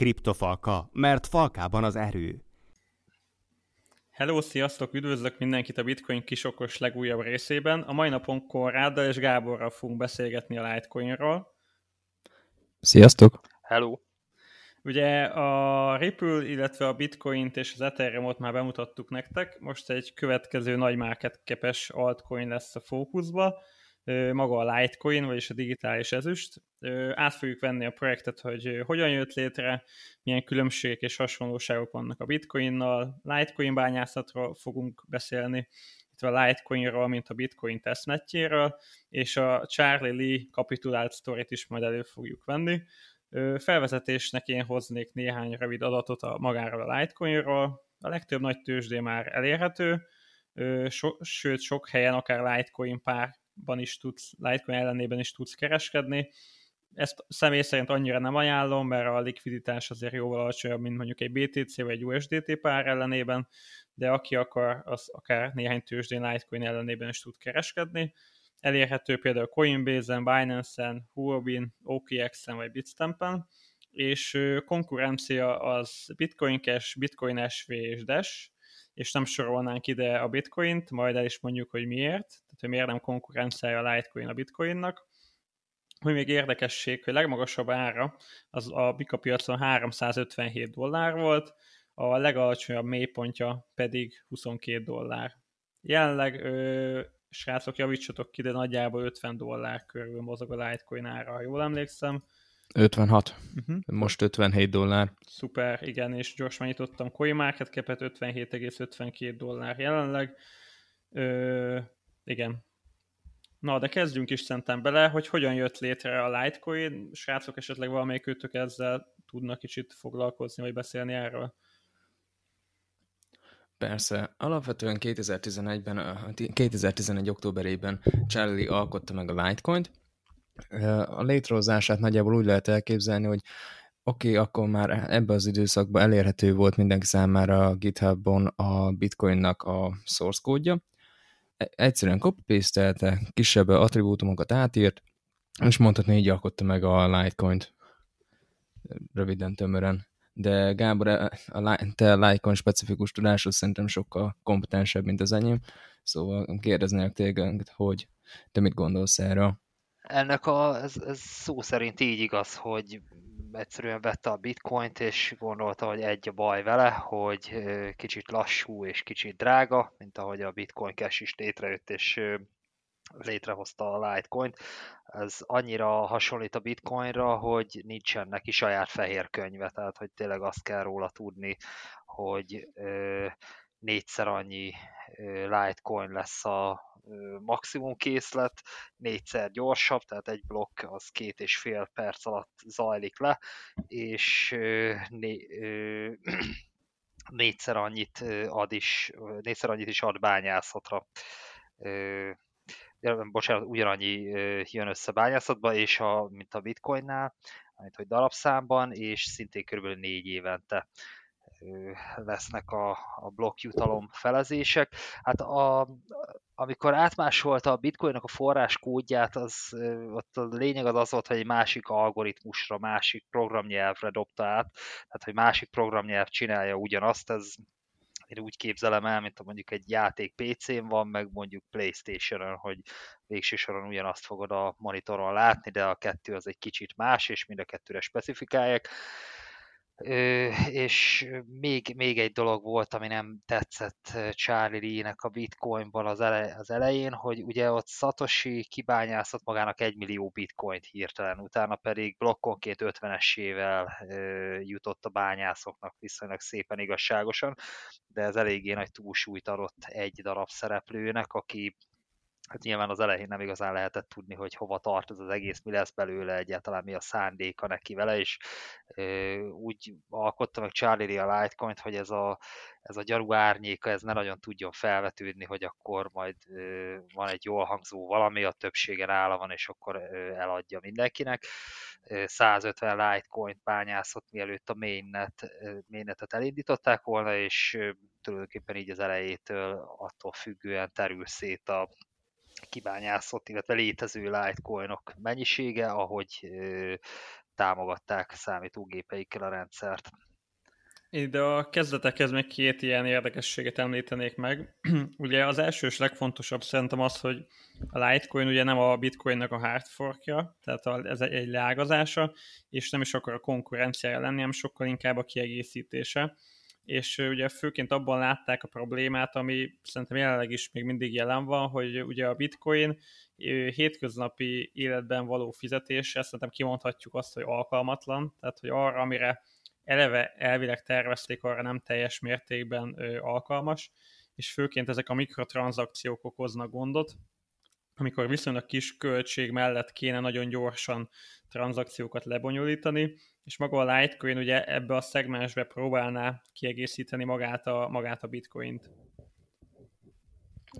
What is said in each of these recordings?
Kriptofalka, mert falkában az erő. Hello, sziasztok! Üdvözlök mindenkit a Bitcoin kisokos legújabb részében. A mai napon Konráddal és Gáborral fogunk beszélgetni a Litecoinról. Sziasztok! Hello! Ugye a Ripple, illetve a Bitcoint és az Ethereumot már bemutattuk nektek, most egy következő nagy market képes altcoin lesz a fókuszba, maga a Litecoin, vagyis a digitális ezüst. Át fogjuk venni a projektet, hogy hogyan jött létre, milyen különbségek és hasonlóságok vannak a Bitcoinnal, Litecoin bányászatról fogunk beszélni, itt a Litecoinról, mint a Bitcoin tesztnetjéről, és a Charlie Lee kapitulált sztorit is majd elő fogjuk venni. Felvezetésnek én hoznék néhány rövid adatot a magáról a Litecoinról. A legtöbb nagy tőzsdé már elérhető, so, sőt sok helyen akár Litecoin párban is tudsz, Litecoin ellenében is tudsz kereskedni. Ezt személy szerint annyira nem ajánlom, mert a likviditás azért jóval alacsonyabb, mint mondjuk egy BTC vagy egy USDT pár ellenében, de aki akar, az akár néhány tőzsdén Litecoin ellenében is tud kereskedni elérhető például Coinbase-en, Binance-en, Huobi-n, OKX-en vagy Bitstamp-en, és konkurencia az Bitcoin Cash, Bitcoin SV és Dash, és nem sorolnánk ide a Bitcoint, majd el is mondjuk, hogy miért, tehát hogy miért nem konkurenciája a Litecoin a Bitcoinnak. Hogy még érdekesség, hogy legmagasabb ára az a Bika piacon 357 dollár volt, a legalacsonyabb mélypontja pedig 22 dollár. Jelenleg srácok, javítsatok ki, de nagyjából 50 dollár körül mozog a Litecoin ára, ha jól emlékszem. 56. Uh-huh. Mhm. Most 57 dollár. Szuper, igen, és gyorsan nyitottam CoinMarketCap-et, 57,52 dollár jelenleg. Ö, igen. Na, de kezdjünk is szerintem bele, hogy hogyan jött létre a Litecoin. Srácok, esetleg valamelyik őtök ezzel tudnak kicsit foglalkozni, vagy beszélni erről? Persze. Alapvetően 2011-ben, 2011. októberében Charlie alkotta meg a Litecoin-t. A létrehozását nagyjából úgy lehet elképzelni, hogy oké, okay, akkor már ebben az időszakban elérhető volt mindenki számára a GitHubon a Bitcoinnak a source kódja. E, egyszerűen copy kisebb attribútumokat átírt, és mondhatni így alkotta meg a Litecoin-t. Röviden, tömören de Gábor, e, a, te Lycon specifikus tudásod szerintem sokkal kompetensebb, mint az enyém, szóval kérdeznék téged, hogy te mit gondolsz erről? Ennek a, ez, ez szó szerint így igaz, hogy egyszerűen vette a bitcoint, és gondolta, hogy egy a baj vele, hogy kicsit lassú és kicsit drága, mint ahogy a bitcoin cash is létrejött, és létrehozta a Litecoin-t. Ez annyira hasonlít a Bitcoinra, hogy nincsen neki saját fehér könyve, tehát hogy tényleg azt kell róla tudni, hogy ö, négyszer annyi Litecoin lesz a maximum készlet, négyszer gyorsabb, tehát egy blokk az két és fél perc alatt zajlik le, és né, négyszer annyit ad is, négyszer annyit is ad bányászatra bocsánat, ugyanannyi jön össze bányászatba, és a, mint a bitcoinnál, amit hogy darabszámban, és szintén kb. négy évente lesznek a, a blokkjutalom felezések. Hát a, amikor átmásolta a bitcoinnak a forrás kódját, az, ott a lényeg az az volt, hogy egy másik algoritmusra, másik programnyelvre dobta át, tehát hogy másik programnyelv csinálja ugyanazt, ez én úgy képzelem el, mint mondjuk egy játék PC-n van, meg mondjuk Playstation-on, hogy végső soron ugyanazt fogod a monitoron látni, de a kettő az egy kicsit más, és mind a kettőre specifikálják. És még, még egy dolog volt, ami nem tetszett Charlie Lee-nek a bitcoinban az, ele, az elején, hogy ugye ott Satoshi kibányászott magának egy millió bitcoint hirtelen, utána pedig blokkonként 50-esével jutott a bányászoknak viszonylag szépen igazságosan, de ez eléggé nagy túlsúlyt adott egy darab szereplőnek, aki hát nyilván az elején nem igazán lehetett tudni, hogy hova tart ez az egész, mi lesz belőle egyáltalán, mi a szándéka neki vele, és ö, úgy alkotta meg Charlie a Litecoin, hogy ez a, ez a gyanú árnyéka, ez ne nagyon tudjon felvetődni, hogy akkor majd ö, van egy jól hangzó valami, a többsége nála van, és akkor ö, eladja mindenkinek. 150 Litecoin bányászott, mielőtt a mainnet, mainnetet elindították volna, és tulajdonképpen így az elejétől attól függően terül szét a kibányászott, illetve létező Litecoinok mennyisége, ahogy támogatták számítógépeikkel a rendszert. Ide a kezdetekhez még két ilyen érdekességet említenék meg. ugye az első és legfontosabb szerintem az, hogy a Litecoin ugye nem a Bitcoinnak a hard forkja, tehát ez egy leágazása, és nem is akar a konkurenciája lenni, hanem sokkal inkább a kiegészítése. És ugye főként abban látták a problémát, ami szerintem jelenleg is még mindig jelen van, hogy ugye a Bitcoin hétköznapi életben való fizetése, szerintem kimondhatjuk azt, hogy alkalmatlan, tehát hogy arra, amire eleve elvileg tervezték, arra nem teljes mértékben alkalmas, és főként ezek a mikrotranszakciók okoznak gondot, amikor viszonylag kis költség mellett kéne nagyon gyorsan tranzakciókat lebonyolítani, és maga a Litecoin ugye ebbe a szegmensbe próbálná kiegészíteni magát a, magát a bitcoint.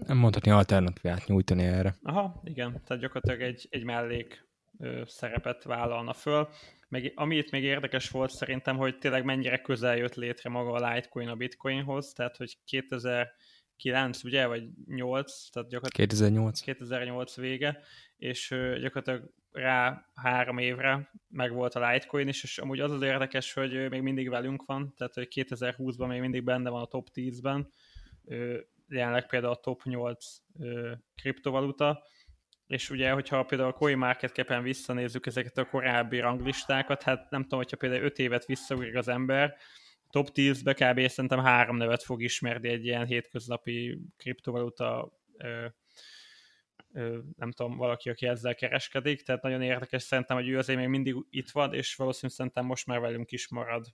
Nem mondhatni alternatívát nyújtani erre. Aha, igen, tehát gyakorlatilag egy, egy mellék ö, szerepet vállalna föl. Meg, ami itt még érdekes volt szerintem, hogy tényleg mennyire közel jött létre maga a Litecoin a Bitcoinhoz, tehát hogy 2009, ugye, vagy 8, tehát gyakorlatilag 2008. 2008 vége, és gyakorlatilag rá három évre meg volt a Litecoin is, és amúgy az az érdekes, hogy még mindig velünk van, tehát hogy 2020-ban még mindig benne van a top 10-ben, jelenleg például a top 8 kriptovaluta, és ugye, hogyha például a CoinMarketCap-en visszanézzük ezeket a korábbi ranglistákat, hát nem tudom, hogyha például 5 évet visszaugrik az ember, top 10-be kb. szerintem három nevet fog ismerni egy ilyen hétköznapi kriptovaluta ö, nem tudom, valaki, aki ezzel kereskedik, tehát nagyon érdekes szerintem, hogy ő azért még mindig itt van, és valószínűleg szerintem most már velünk is marad.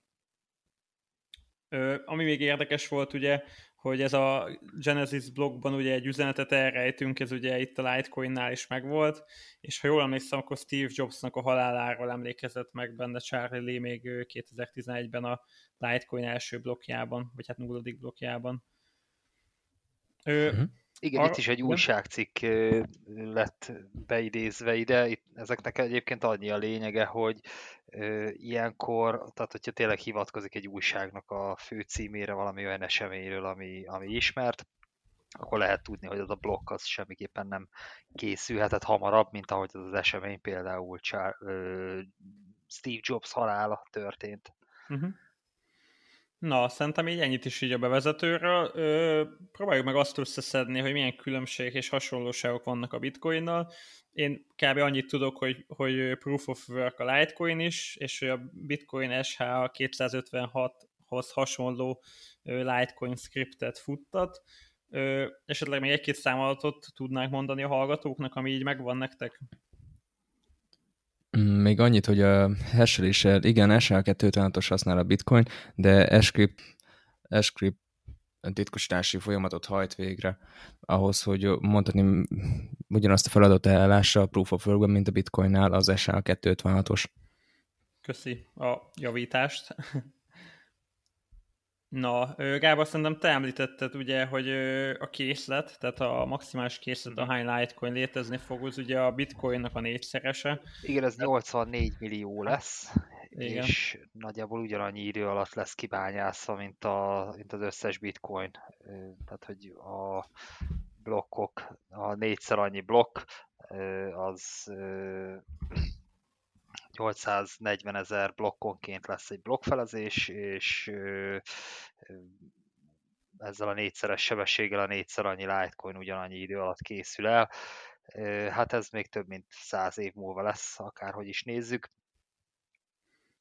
Ö, ami még érdekes volt, ugye, hogy ez a Genesis blogban ugye egy üzenetet elrejtünk, ez ugye itt a Litecoin-nál is megvolt, és ha jól emlékszem, akkor Steve Jobsnak a haláláról emlékezett meg benne Charlie Lee még 2011-ben a Litecoin első blokkjában, vagy hát nulladik blokkjában. Ő, uh-huh. Igen, Ar- itt is egy újságcikk lett beidézve ide. Itt, ezeknek egyébként annyi a lényege, hogy ö, ilyenkor, tehát hogyha tényleg hivatkozik egy újságnak a fő címére valami olyan eseményről, ami, ami ismert, akkor lehet tudni, hogy az a blokk az semmiképpen nem készülhetett hamarabb, mint ahogy az az esemény például Char- ö, Steve Jobs halála történt. Uh-huh. Na, szerintem így ennyit is így a bevezetőről. Ö, próbáljuk meg azt összeszedni, hogy milyen különbség és hasonlóságok vannak a bitcoinnal. Én kb. annyit tudok, hogy, hogy Proof of Work a Litecoin is, és hogy a Bitcoin SH 256-hoz hasonló Litecoin scriptet futtat. Ö, esetleg még egy-két számolatot tudnánk mondani a hallgatóknak, ami így megvan nektek? Mm, még annyit, hogy a hasheléssel, igen, SL256-os használ a Bitcoin, de Escript, Escript titkosítási folyamatot hajt végre ahhoz, hogy mondhatni ugyanazt a feladatot ellássa a Proof of Work-ben, mint a Bitcoinnál az SL256-os. Köszi a javítást. Na, Gábor, szerintem te említetted ugye, hogy a készlet, tehát a maximális készlet, a hány Litecoin létezni fog, az ugye a Bitcoinnak a négyszerese. Igen, ez 84 millió lesz, Igen. és nagyjából ugyanannyi idő alatt lesz kibányászva, mint, a, mint az összes Bitcoin. Tehát, hogy a blokkok, a négyszer annyi blokk, az 840 ezer blokkonként lesz egy blokkfelezés, és ezzel a négyszeres sebességgel a négyszer annyi Litecoin ugyanannyi idő alatt készül el. Hát ez még több mint száz év múlva lesz, akárhogy is nézzük.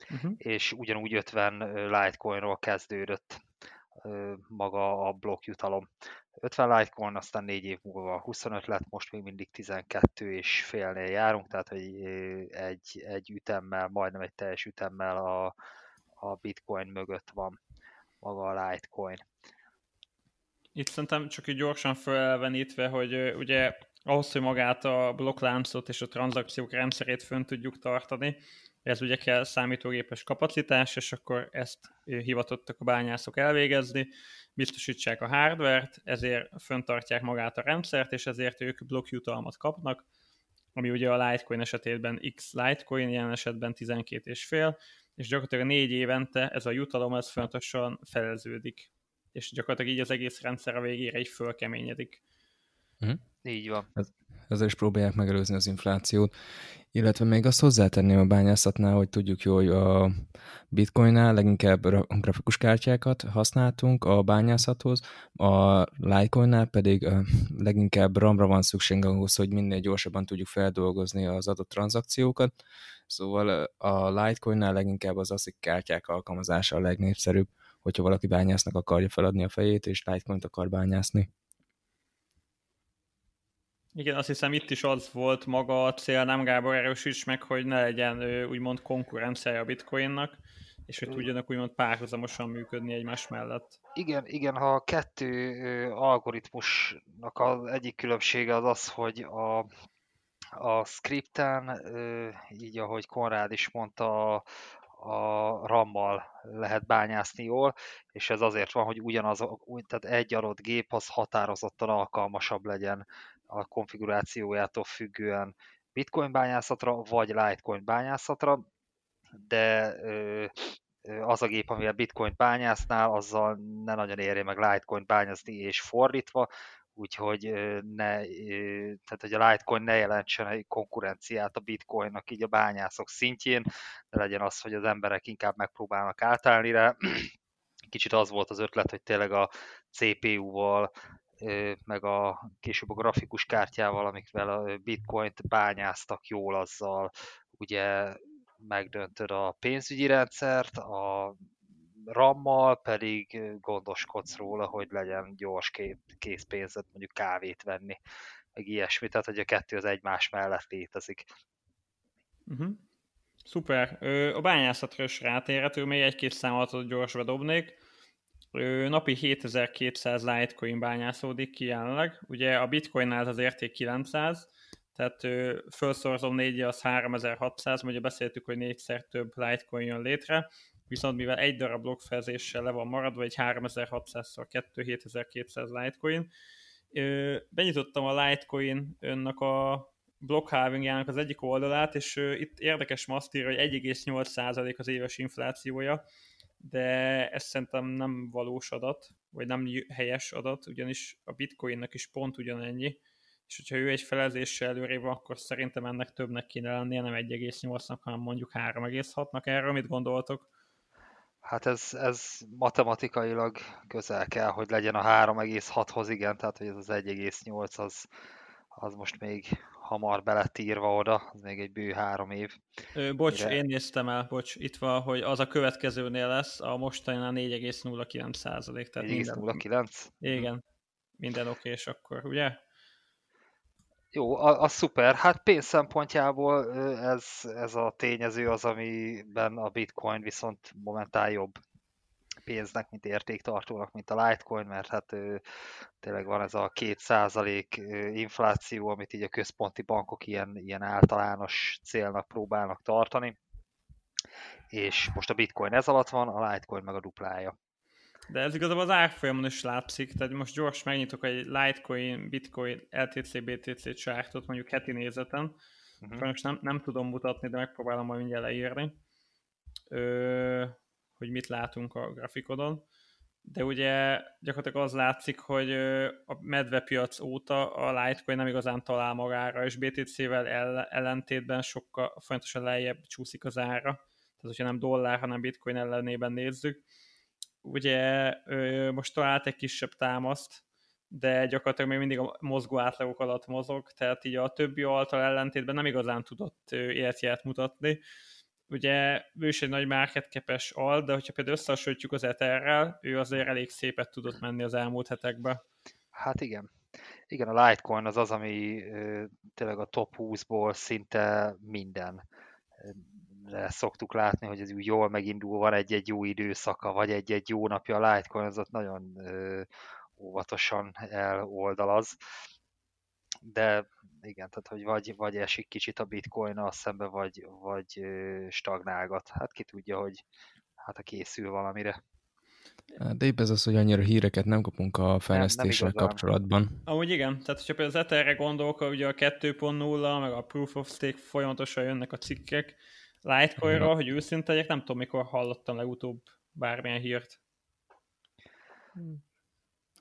Uh-huh. És ugyanúgy 50 Litecoinról kezdődött maga a blokkjutalom. 50 Litecoin, aztán 4 év múlva 25 lett, most még mindig 12 és félnél járunk, tehát hogy egy, egy ütemmel, majdnem egy teljes ütemmel a, a Bitcoin mögött van maga a Litecoin. Itt szerintem csak így gyorsan felvenítve, hogy ugye ahhoz, hogy magát a blokkláncot és a tranzakciók rendszerét fönn tudjuk tartani, ez ugye kell számítógépes kapacitás, és akkor ezt hivatottak a bányászok elvégezni, biztosítsák a hardvert, ezért föntartják magát a rendszert, és ezért ők blokkjutalmat kapnak, ami ugye a Litecoin esetében X Litecoin, ilyen esetben 12 és fél, és gyakorlatilag négy évente ez a jutalom ez fontosan feleződik, és gyakorlatilag így az egész rendszer a végére így fölkeményedik. Mm. Így van. Ez, ezzel is próbálják megelőzni az inflációt. Illetve még azt hozzátenném a bányászatnál, hogy tudjuk jó, hogy a bitcoinnál leginkább grafikus kártyákat használtunk a bányászathoz, a Litecoinnál pedig leginkább RAM-ra van szükség ahhoz, hogy minél gyorsabban tudjuk feldolgozni az adott tranzakciókat. Szóval a Litecoinnál leginkább az ASIC kártyák alkalmazása a legnépszerűbb, hogyha valaki bányásznak akarja feladni a fejét, és Litecoint akar bányászni. Igen, azt hiszem itt is az volt maga a cél, nem Gábor erősíts meg, hogy ne legyen úgymond konkurenciája a bitcoinnak, és hogy tudjanak úgymond párhuzamosan működni egymás mellett. Igen, igen, ha a kettő algoritmusnak az egyik különbsége az az, hogy a, a scripten, így ahogy Konrád is mondta, a, a RAM-mal lehet bányászni jól, és ez azért van, hogy ugyanaz, tehát egy adott gép az határozottan alkalmasabb legyen a konfigurációjától függően bitcoin bányászatra, vagy litecoin bányászatra, de az a gép, amivel bitcoin bányásznál, azzal ne nagyon érje meg litecoin bányászni, és fordítva, úgyhogy ne, tehát hogy a Litecoin ne jelentsen egy konkurenciát a Bitcoinnak így a bányászok szintjén, de legyen az, hogy az emberek inkább megpróbálnak átállni rá. Kicsit az volt az ötlet, hogy tényleg a CPU-val meg a később a grafikus kártyával, amikvel a bitcoint bányáztak jól azzal, ugye megdöntöd a pénzügyi rendszert, a rammal pedig gondoskodsz róla, hogy legyen gyors készpénzed, mondjuk kávét venni, meg ilyesmi, tehát hogy a kettő az egymás mellett létezik. Uh-huh. Szuper. A bányászatra is rátérhető, még egy-két számot gyorsra dobnék. Napi 7200 Litecoin bányászódik ki jelenleg. Ugye a Bitcoinnál az érték 900, tehát felszorzom 4 az 3600, ugye beszéltük, hogy négyszer több Litecoin jön létre, viszont mivel egy darab blokkfelzéssel le van maradva, egy 3600-szor 2 7200 Litecoin. Benyitottam a Litecoin önnek a block halvingjának az egyik oldalát, és itt érdekes ma azt írja, hogy 1,8% az éves inflációja, de ez szerintem nem valós adat, vagy nem helyes adat, ugyanis a bitcoinnak is pont ugyanennyi, és hogyha ő egy felezéssel előrébb van, akkor szerintem ennek többnek kéne lennie, nem 1,8-nak, hanem mondjuk 3,6-nak. Erről mit gondoltok? Hát ez, ez matematikailag közel kell, hogy legyen a 3,6-hoz, igen, tehát hogy ez az 1,8 az, az most még hamar beletírva oda, az még egy bő három év. Ö, bocs, Mire... én néztem el, bocs, itt van, hogy az a következőnél lesz, a mostaninál 4,09 százalék. 4,09? Igen, minden oké, és akkor, ugye? Jó, a, a szuper. Hát pénz szempontjából ez, ez a tényező az, amiben a bitcoin viszont momentál jobb pénznek, mint értéktartónak, mint a Litecoin, mert hát tényleg van ez a két százalék infláció, amit így a központi bankok ilyen, ilyen általános célnak próbálnak tartani, és most a bitcoin ez alatt van, a Litecoin meg a duplája. De ez igazából az árfolyamon is látszik, tehát most gyors megnyitok egy Litecoin, Bitcoin, LTC, BTC csártot mondjuk heti nézeten, uh-huh. most nem, nem tudom mutatni, de megpróbálom majd mindjárt leírni, ö, hogy mit látunk a grafikodon. De ugye gyakorlatilag az látszik, hogy a medvepiac óta a Litecoin nem igazán talál magára, és BTC-vel ellentétben sokkal folyamatosan lejjebb csúszik az ára. Tehát, hogyha nem dollár, hanem bitcoin ellenében nézzük, ugye most talált egy kisebb támaszt, de gyakorlatilag még mindig a mozgó átlagok alatt mozog, tehát így a többi által ellentétben nem igazán tudott életjelet mutatni. Ugye ő is egy nagy market capes al, de hogyha például összehasonlítjuk az Etherrel, ő azért elég szépet tudott menni az elmúlt hetekben. Hát igen. Igen, a Litecoin az az, ami tényleg a top 20-ból szinte minden szoktuk látni, hogy ez úgy jól megindul, van egy-egy jó időszaka, vagy egy-egy jó napja a Litecoin, az ott nagyon óvatosan eloldalaz. De igen, tehát hogy vagy, vagy esik kicsit a bitcoin a szembe, vagy, vagy stagnálgat. Hát ki tudja, hogy hát a készül valamire. De épp ez az, hogy annyira híreket nem kapunk a fejlesztéssel kapcsolatban. Amúgy igen, tehát hogyha például az Etherre gondolok, ugye a 2.0, meg a Proof of Stake folyamatosan jönnek a cikkek, Litecoinról, ja. hogy őszinte legyek, nem tudom, mikor hallottam legutóbb bármilyen hírt.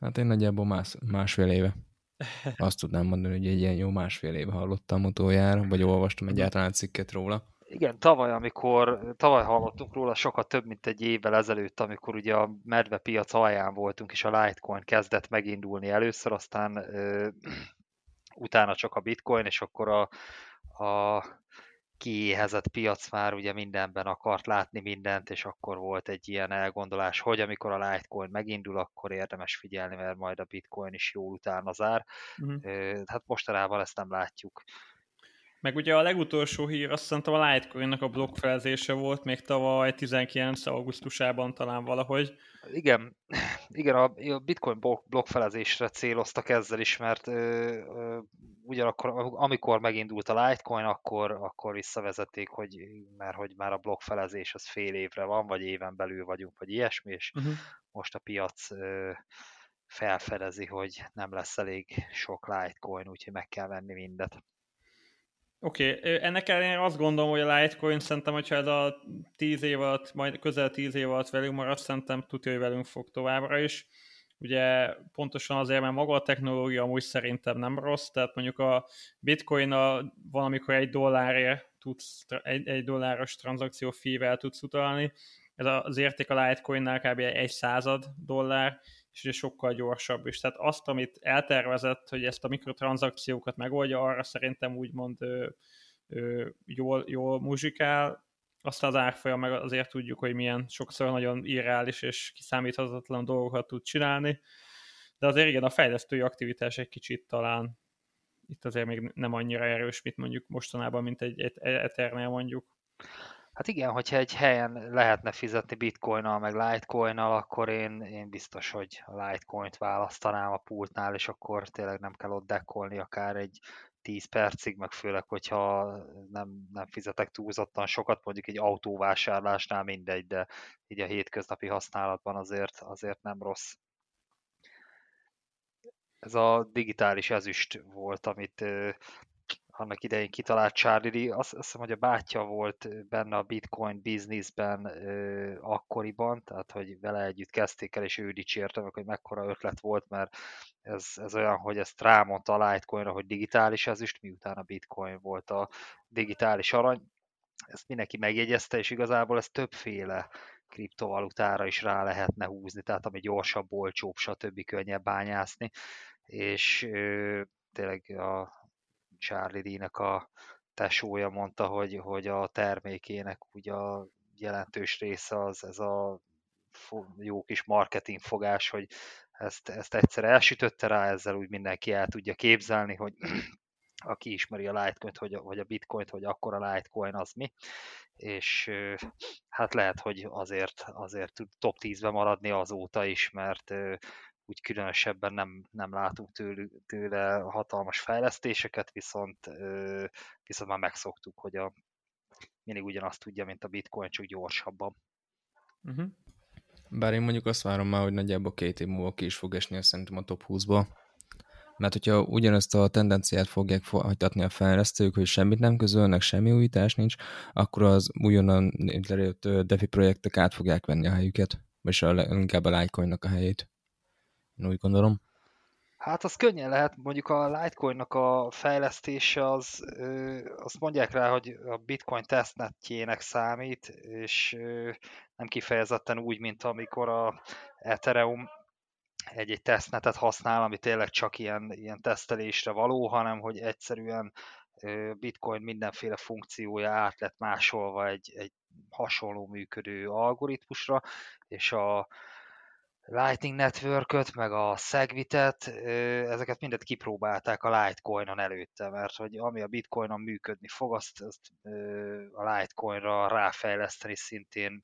Hát én nagyjából más, másfél éve. Azt tudnám mondani, hogy egy ilyen jó másfél éve hallottam utoljára, vagy olvastam egyáltalán cikket róla. Igen, tavaly, amikor, tavaly hallottunk róla sokat több, mint egy évvel ezelőtt, amikor ugye a medve piac alján voltunk, és a Litecoin kezdett megindulni először, aztán ö, utána csak a Bitcoin, és akkor a, a kiéhezett piac már ugye mindenben akart látni mindent, és akkor volt egy ilyen elgondolás, hogy amikor a Litecoin megindul, akkor érdemes figyelni, mert majd a Bitcoin is jól utána zár. Uh-huh. Hát mostanában ezt nem látjuk. Meg ugye a legutolsó hír azt szerintem a Litecoin-nak a blokkfelezése volt még tavaly 19. augusztusában talán valahogy. Igen, igen a Bitcoin blokkfelezésre céloztak ezzel is, mert ö, ö, ugyanakkor, amikor megindult a Litecoin, akkor, akkor visszavezették, hogy, mert hogy már a blokkfelezés az fél évre van, vagy éven belül vagyunk, vagy ilyesmi, és uh-huh. most a piac ö, felfedezi, hogy nem lesz elég sok Litecoin, úgyhogy meg kell venni mindet. Oké, okay. ennek ellenére azt gondolom, hogy a Litecoin szerintem, hogyha ez a 10 év alatt, majd közel 10 év alatt velünk marad, szerintem tudja, hogy velünk fog továbbra is. Ugye pontosan azért, mert maga a technológia amúgy szerintem nem rossz, tehát mondjuk a bitcoin a, van, amikor egy dollárért tudsz, egy, egy dolláros tranzakció fee tudsz utalni, ez az érték a Litecoin-nál kb. egy század dollár, és ugye sokkal gyorsabb is. Tehát azt, amit eltervezett, hogy ezt a mikrotranszakciókat megoldja, arra szerintem úgymond ö, ö, jól, jól muzsikál, azt az árfolyam meg azért tudjuk, hogy milyen sokszor nagyon irreális és kiszámíthatatlan dolgokat tud csinálni, de azért igen, a fejlesztői aktivitás egy kicsit talán itt azért még nem annyira erős, mint mondjuk mostanában, mint egy, egy Ethernél mondjuk. Hát igen, hogyha egy helyen lehetne fizetni bitcoinnal, meg litecoinnal, akkor én, én biztos, hogy a litecoint választanám a pultnál, és akkor tényleg nem kell ott dekolni akár egy 10 percig, meg főleg, hogyha nem, nem fizetek túlzottan sokat, mondjuk egy autóvásárlásnál mindegy, de így a hétköznapi használatban azért, azért nem rossz. Ez a digitális ezüst volt, amit annak idején kitalált Charlie Lee, azt, azt hiszem, hogy a bátyja volt benne a Bitcoin bizniszben ö, akkoriban, tehát hogy vele együtt kezdték el, és ő dicsérte meg, hogy mekkora ötlet volt, mert ez, ez olyan, hogy ezt rámondta a Litecoinra, hogy digitális ezüst, miután a Bitcoin volt a digitális arany. Ezt mindenki megjegyezte, és igazából ez többféle kriptovalutára is rá lehetne húzni, tehát ami gyorsabb, olcsóbb, stb. könnyebb bányászni, és ö, tényleg a, Charlie D-nek a tesója mondta, hogy, hogy a termékének ugye a jelentős része az ez a jó kis marketing fogás, hogy ezt, ezt egyszer elsütötte rá, ezzel úgy mindenki el tudja képzelni, hogy aki ismeri a Litecoin-t, hogy, vagy a Bitcoin-t, hogy akkor a Litecoin az mi, és hát lehet, hogy azért, azért tud top 10-ben maradni azóta is, mert úgy különösebben nem, nem látunk tőle, tőle hatalmas fejlesztéseket, viszont, viszont már megszoktuk, hogy a, mindig ugyanazt tudja, mint a bitcoin, csak gyorsabban. Uh-huh. Bár én mondjuk azt várom már, hogy nagyjából két év múlva ki is fog esni, szerintem a top 20-ba. Mert hogyha ugyanezt a tendenciát fogják folytatni a fejlesztők, hogy semmit nem közölnek, semmi újítás nincs, akkor az újonnan lerejött DeFi projektek át fogják venni a helyüket, vagy a, inkább a Litecoin-nak a helyét. Én úgy gondolom. Hát az könnyen lehet, mondjuk a Litecoin-nak a fejlesztése, az, ö, azt mondják rá, hogy a Bitcoin testnetjének számít, és ö, nem kifejezetten úgy, mint amikor a Ethereum egy-egy tesztnetet használ, ami tényleg csak ilyen, ilyen tesztelésre való, hanem hogy egyszerűen Bitcoin mindenféle funkciója át lett másolva egy, egy hasonló működő algoritmusra, és a, Lightning Network-öt, meg a Segwit-et, ezeket mindet kipróbálták a Litecoin-on előtte, mert hogy ami a Bitcoin-on működni fog, azt, azt a Litecoin-ra ráfejleszteni szintén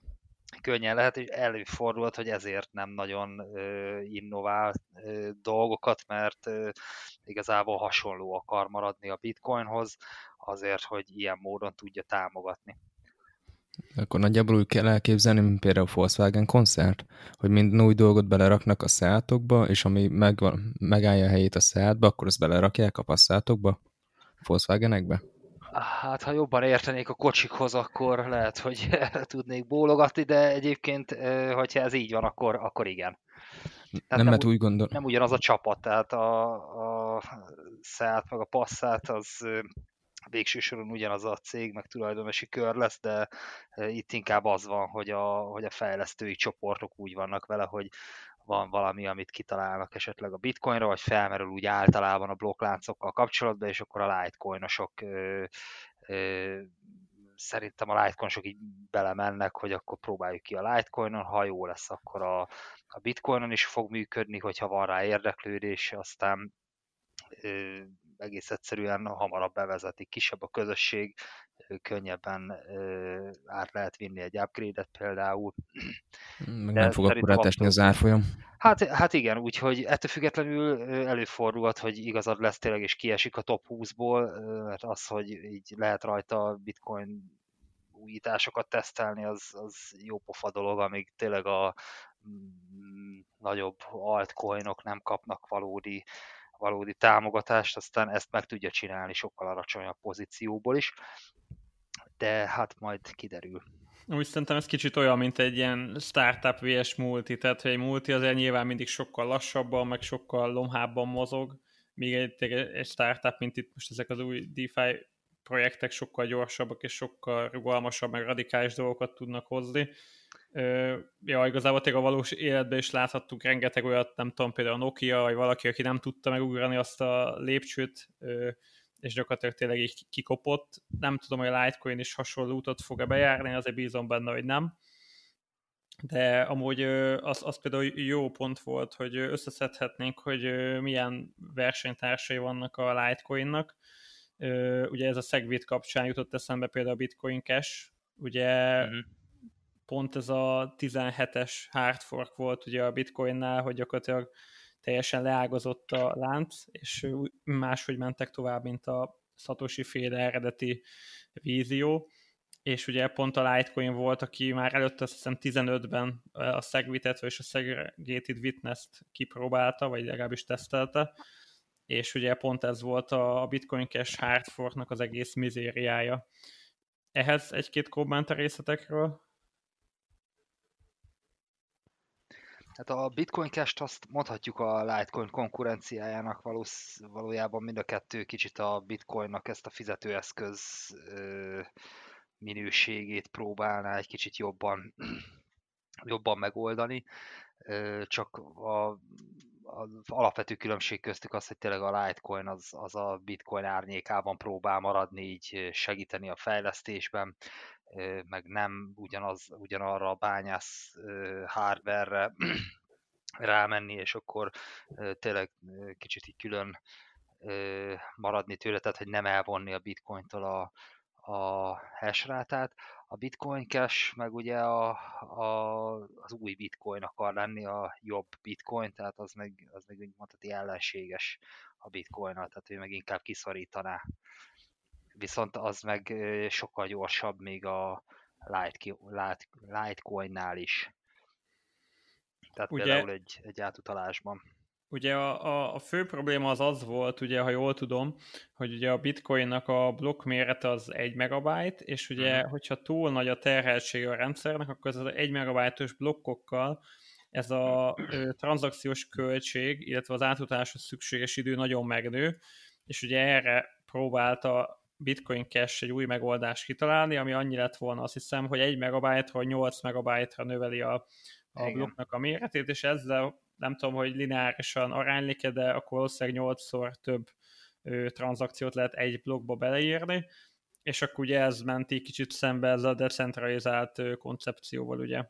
könnyen lehet, és előfordult, hogy ezért nem nagyon innovál dolgokat, mert igazából hasonló akar maradni a Bitcoinhoz, azért, hogy ilyen módon tudja támogatni. Akkor nagyjából úgy kell elképzelni, mint például a Volkswagen koncert, hogy minden új dolgot beleraknak a Seatokba, és ami meg, megállja a helyét a Seatba, akkor azt belerakják a Passatokba, Volkswagenekbe? Hát, ha jobban értenék a kocsikhoz, akkor lehet, hogy tudnék bólogatni, de egyébként, hogyha ez így van, akkor, akkor igen. nem, nem, mert úgy gondol... Nem ugyanaz a csapat, tehát a, a szállt meg a passzát, az végső soron ugyanaz a cég, meg tulajdonosi kör lesz, de itt inkább az van, hogy a, hogy a fejlesztői csoportok úgy vannak vele, hogy van valami, amit kitalálnak esetleg a bitcoinra, vagy felmerül úgy általában a blokkláncokkal kapcsolatban, és akkor a litecoinosok szerintem a litecoinosok így belemennek, hogy akkor próbáljuk ki a litecoinon, ha jó lesz, akkor a, a bitcoinon is fog működni, hogyha van rá érdeklődés, aztán egész egyszerűen hamarabb bevezetik, kisebb a közösség, könnyebben át lehet vinni egy upgrade-et például. Meg nem fog akkor átesni az árfolyam. Hát, hát igen, úgyhogy ettől függetlenül előfordulhat, hogy igazad lesz tényleg, és kiesik a top 20-ból, mert az, hogy így lehet rajta bitcoin újításokat tesztelni, az, az jó pofa dolog, amíg tényleg a mm, nagyobb altcoinok nem kapnak valódi valódi támogatást, aztán ezt meg tudja csinálni sokkal alacsonyabb pozícióból is, de hát majd kiderül. Úgy szerintem ez kicsit olyan, mint egy ilyen startup vs. multi, tehát hogy egy multi azért nyilván mindig sokkal lassabban, meg sokkal lomhábban mozog, míg egy, egy startup, mint itt most ezek az új DeFi projektek sokkal gyorsabbak és sokkal rugalmasabb, meg radikális dolgokat tudnak hozni ja, igazából tényleg a valós életben is láthattunk rengeteg olyat, nem tudom, például Nokia, vagy valaki, aki nem tudta megugrani azt a lépcsőt, és gyakorlatilag tényleg így kikopott. Nem tudom, hogy a Litecoin is hasonló útot fog-e bejárni, azért bízom benne, hogy nem. De amúgy az, az például jó pont volt, hogy összeszedhetnénk, hogy milyen versenytársai vannak a Litecoinnak. Ugye ez a Segwit kapcsán jutott eszembe például a Bitcoin Cash, ugye mm-hmm pont ez a 17-es hard fork volt ugye a bitcoinnál, hogy gyakorlatilag teljesen leágazott a lánc, és máshogy mentek tovább, mint a Satoshi féle eredeti vízió, és ugye pont a Litecoin volt, aki már előtte azt hiszem 15-ben a Segwitet és a Segregated Witness-t kipróbálta, vagy legalábbis tesztelte, és ugye pont ez volt a Bitcoin Cash hard forknak az egész mizériája. Ehhez egy-két komment a részletekről? Hát a Bitcoin Cash-t azt mondhatjuk a Litecoin konkurenciájának valósz, valójában mind a kettő kicsit a Bitcoinnak ezt a fizetőeszköz minőségét próbálná egy kicsit jobban, jobban megoldani, csak a, az alapvető különbség köztük az, hogy tényleg a Litecoin az, az a Bitcoin árnyékában próbál maradni, így segíteni a fejlesztésben, meg nem ugyanaz, ugyanarra a bányász hardware-re rámenni, és akkor tényleg kicsit így külön maradni tőle, tehát hogy nem elvonni a bitcointól a, a hashrátát. A Bitcoin Cash meg ugye a, a, az új bitcoin akar lenni, a jobb bitcoin, tehát az meg, az meg úgy mondhatni ellenséges a bitcoinnal, tehát ő meg inkább kiszorítaná viszont az meg sokkal gyorsabb még a Litecoin-nál is. Tehát ugye, például egy, egy átutalásban. Ugye a, a, a fő probléma az az volt, ugye, ha jól tudom, hogy ugye a bitcoinnak a blokk mérete az 1 megabyte, és ugye, uh-huh. hogyha túl nagy a terheltsége a rendszernek, akkor ez az 1 megabájtos blokkokkal ez a ö, tranzakciós költség, illetve az átutaláshoz szükséges idő nagyon megnő, és ugye erre próbálta Bitcoin Cash egy új megoldást kitalálni, ami annyi lett volna, azt hiszem, hogy 1 megabyte-ról 8 megabyte-ra növeli a, a blokknak a méretét, és ezzel nem tudom, hogy lineárisan aránylik de akkor valószínűleg 8-szor több ö, tranzakciót lehet egy blokkba beleírni, és akkor ugye ez menti kicsit szembe ez a decentralizált ö, koncepcióval, ugye.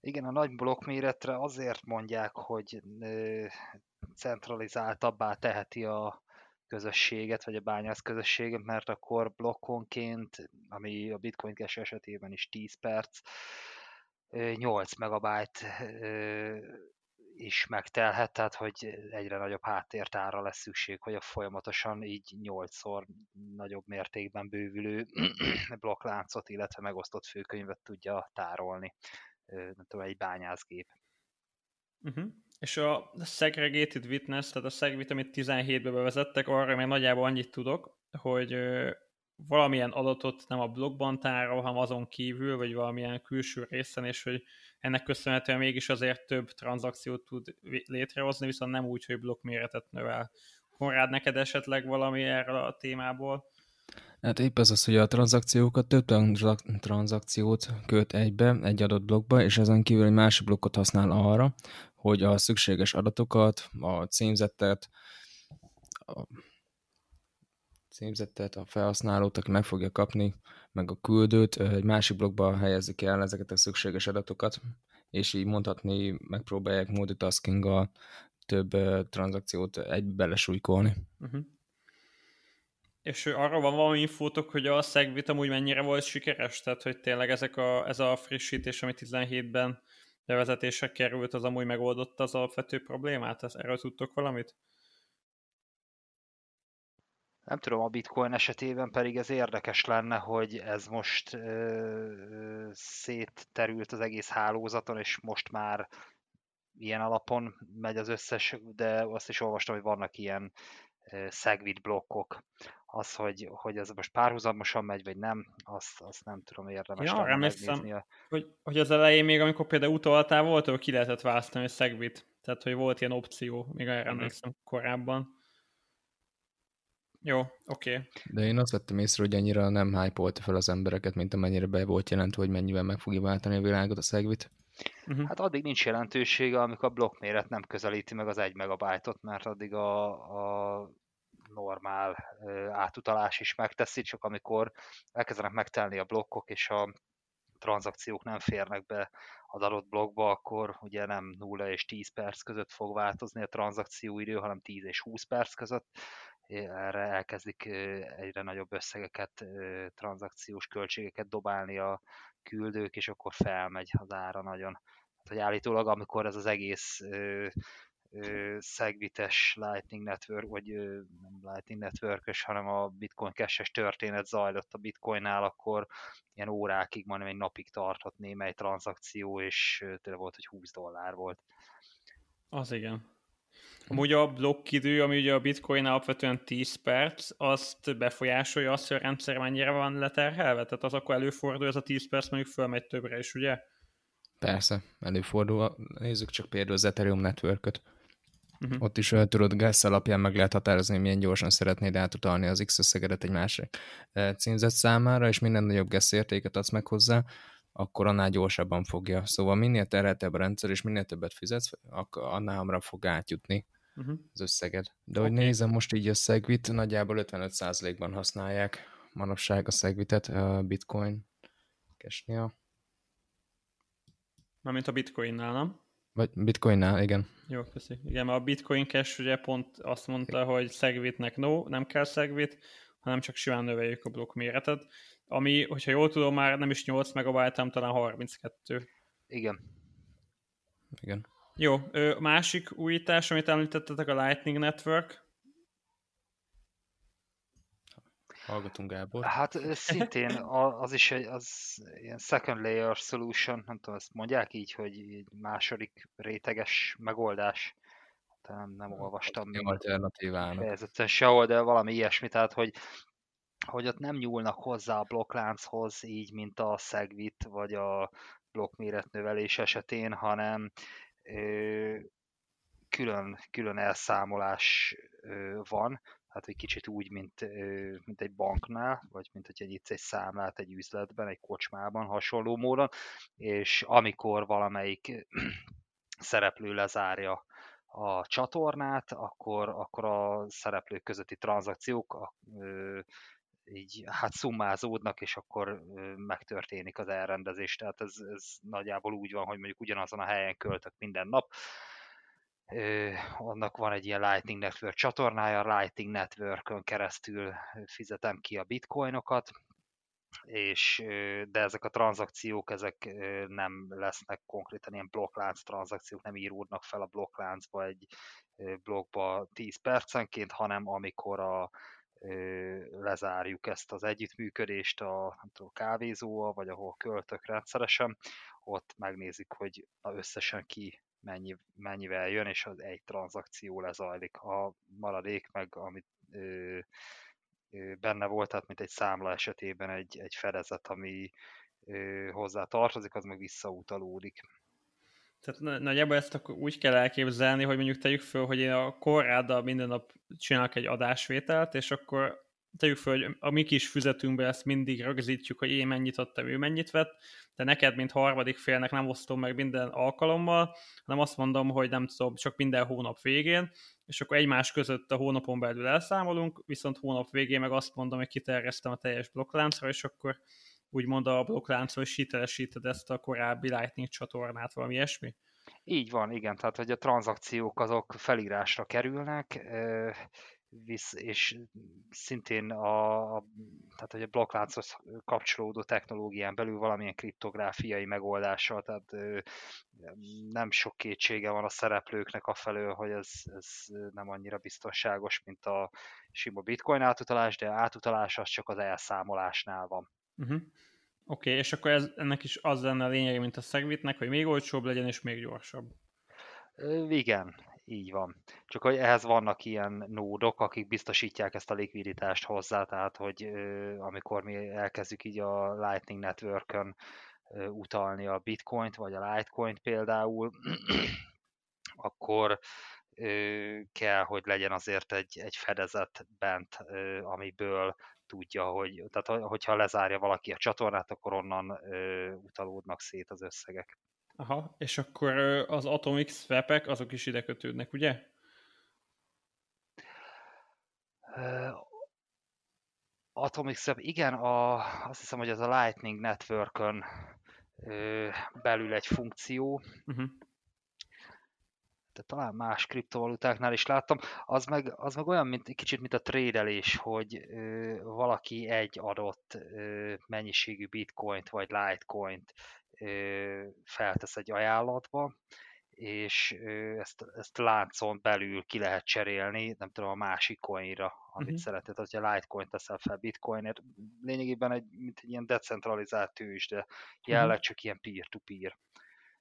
Igen, a nagy blokkméretre azért mondják, hogy ö, centralizáltabbá teheti a, közösséget, vagy a bányász közösséget, mert akkor blokkonként, ami a Bitcoin Cash esetében is 10 perc, 8 megabyte is megtelhet, tehát hogy egyre nagyobb háttértára lesz szükség, hogy a folyamatosan így 8-szor nagyobb mértékben bővülő blokkláncot, illetve megosztott főkönyvet tudja tárolni, nem tudom, egy bányászgép. Uh-huh. És a Segregated Witness, tehát a Segwit, amit 17-be bevezettek, arra még nagyjából annyit tudok, hogy valamilyen adatot nem a blogban tárol, hanem azon kívül, vagy valamilyen külső részen, és hogy ennek köszönhetően mégis azért több tranzakciót tud létrehozni, viszont nem úgy, hogy blokk méretet növel. Konrád, neked esetleg valami erről a témából? Hát épp az az, hogy a tranzakciókat több tranzakciót köt egybe, egy adott blokkba, és ezen kívül egy másik blokkot használ arra, hogy a szükséges adatokat, a címzettet, a címzettet, a felhasználót, meg fogja kapni, meg a küldőt, egy másik blokkba helyezik el ezeket a szükséges adatokat, és így mondhatni, megpróbálják multitasking több tranzakciót egybe belesújkolni. Uh-huh. És arra van valami infótok, hogy a Segwit amúgy mennyire volt sikeres? Tehát, hogy tényleg ezek a, ez a frissítés, ami 17-ben bevezetésre került, az amúgy megoldotta az alapvető problémát? Ez, erről tudtok valamit? Nem tudom, a bitcoin esetében pedig ez érdekes lenne, hogy ez most ö, szétterült az egész hálózaton, és most már ilyen alapon megy az összes, de azt is olvastam, hogy vannak ilyen Segwit blokkok. Az, hogy, hogy ez most párhuzamosan megy, vagy nem, azt, azt nem tudom, érdemes ja. A... Hogy, hogy az elején még, amikor például utaltál, volt, hogy ki lehetett választani a Segwit. Tehát, hogy volt ilyen opció, még erre uh-huh. emlékszem korábban. Jó, oké. Okay. De én azt vettem észre, hogy annyira nem hype fel az embereket, mint amennyire be volt jelentve, hogy mennyivel meg fogja váltani a világot a Segwit. Uh-huh. Hát addig nincs jelentősége, amikor a blokkméret nem közelíti meg az 1 megabájtot, mert addig a, a normál átutalás is megteszi, csak amikor elkezdenek megtelni a blokkok, és a tranzakciók nem férnek be az adott blokkba, akkor ugye nem 0 és 10 perc között fog változni a tranzakcióidő, hanem 10 és 20 perc között. Erre elkezdik egyre nagyobb összegeket, tranzakciós költségeket dobálni a küldők, és akkor felmegy az ára nagyon. Hát, hogy állítólag, amikor ez az egész szegvites Lightning Network, vagy nem Lightning network hanem a Bitcoin cash történet zajlott a Bitcoinnál, akkor ilyen órákig, majdnem egy napig tartott némely tranzakció, és tényleg volt, hogy 20 dollár volt. Az igen. Amúgy a blokkidő, ami ugye a bitcoin alapvetően 10 perc, azt befolyásolja azt, hogy a rendszer mennyire van leterhelve? Tehát az akkor előfordul, ez a 10 perc mondjuk fölmegy többre is, ugye? Persze, előfordul. Nézzük csak például az Ethereum network Uh-huh. Ott is tudod, gáz alapján meg lehet határozni, milyen gyorsan szeretnéd átutalni az X összegedet egy másik címzet számára, és minden nagyobb gáz értéket adsz meg hozzá, akkor annál gyorsabban fogja. Szóval minél terheltebb a rendszer, és minél többet fizetsz, annál hamarabb fog átjutni uh-huh. az összeged. De okay. hogy nézem most így a Segwit, nagyjából 55%-ban használják manapság a Segwitet a Bitcoin cashnél. Mármint a Bitcoinnál, nem? Vagy Bitcoinnál, igen. Jó, köszi. Igen, mert a Bitcoin Cash ugye pont azt mondta, hogy Segwitnek no, nem kell Segwit, hanem csak simán növeljük a blokk méretet, ami, hogyha jól tudom, már nem is 8 megabyte, hanem talán 32. Igen. Igen. Jó, másik újítás, amit említettetek, a Lightning Network. Hallgatunk Gábor. Hát szintén az is egy az ilyen second layer solution, nem tudom, ezt mondják így, hogy egy második réteges megoldás. Nem, nem olvastam még. Alternatívának. Fejezetten sehol, de valami ilyesmi, tehát hogy hogy ott nem nyúlnak hozzá a blokklánchoz, így, mint a Segwit vagy a blokkméretnövelés esetén, hanem külön, külön elszámolás van, hát egy kicsit úgy, mint, mint egy banknál, vagy mint hogy egy egy számlát egy üzletben, egy kocsmában hasonló módon, és amikor valamelyik szereplő lezárja a csatornát, akkor, akkor a szereplők közötti tranzakciók így hát szummázódnak, és akkor megtörténik az elrendezés. Tehát ez, ez nagyjából úgy van, hogy mondjuk ugyanazon a helyen költök minden nap, annak van egy ilyen Lightning Network csatornája, a Lightning Network-ön keresztül fizetem ki a bitcoinokat, és, de ezek a tranzakciók, ezek nem lesznek konkrétan ilyen blokklánc tranzakciók, nem íródnak fel a blokkláncba egy blokkba 10 percenként, hanem amikor a lezárjuk ezt az együttműködést a, nem tudom, kávézóval, vagy ahol költök rendszeresen, ott megnézik, hogy összesen ki mennyi, mennyivel jön, és az egy tranzakció lezajlik. A maradék meg, amit ö, benne volt, tehát mint egy számla esetében egy, egy fedezet, ami hozzá tartozik, az meg visszautalódik. Tehát nagyjából ezt akkor úgy kell elképzelni, hogy mondjuk tegyük föl, hogy én a korráddal minden nap csinálok egy adásvételt, és akkor tegyük föl, hogy a mi kis füzetünkbe ezt mindig rögzítjük, hogy én mennyit adtam, ő mennyit vett, de neked, mint harmadik félnek nem osztom meg minden alkalommal, hanem azt mondom, hogy nem tudom, csak minden hónap végén, és akkor egymás között a hónapon belül elszámolunk, viszont hónap végén meg azt mondom, hogy kiterjesztem a teljes blokkláncra, és akkor úgymond a blokkláncról is hitelesíted ezt a korábbi Lightning csatornát, valami ilyesmi? Így van, igen, tehát hogy a tranzakciók azok felírásra kerülnek, és szintén a, tehát hogy a blokklánchoz kapcsolódó technológián belül valamilyen kriptográfiai megoldással, tehát nem sok kétsége van a szereplőknek a felől, hogy ez, ez nem annyira biztonságos, mint a sima bitcoin átutalás, de átutalás az csak az elszámolásnál van. Uh-huh. Oké, okay, és akkor ez, ennek is az lenne a lényege, mint a Segwitnek, hogy még olcsóbb legyen és még gyorsabb. Igen, így van. Csak hogy ehhez vannak ilyen nódok, akik biztosítják ezt a likviditást hozzá, tehát hogy amikor mi elkezdjük így a Lightning Network-ön utalni a bitcoint, vagy a Litecoint például, akkor kell, hogy legyen azért egy, egy fedezet bent, amiből tudja, hogy tehát hogyha lezárja valaki a csatornát, akkor onnan utalódnak szét az összegek. Aha, és akkor az Atomic swap azok is ide kötődnek, ugye? Atomic Swap, igen, a, azt hiszem, hogy az a Lightning Network-ön uh, belül egy funkció. Uh-huh. De talán más kriptovalutáknál is láttam. Az meg, az meg olyan, mint, kicsit, mint a trédelés, hogy ö, valaki egy adott ö, mennyiségű bitcoint vagy litecoint feltesz egy ajánlatba, és ezt, ezt láncon belül ki lehet cserélni, nem tudom, a másik coinra, amit uh-huh. szereted, hogyha Litecoin teszel fel Bitcoinért. Lényegében egy, mint egy ilyen decentralizált tőzs, de jelleg uh-huh. csak ilyen peer-to-peer.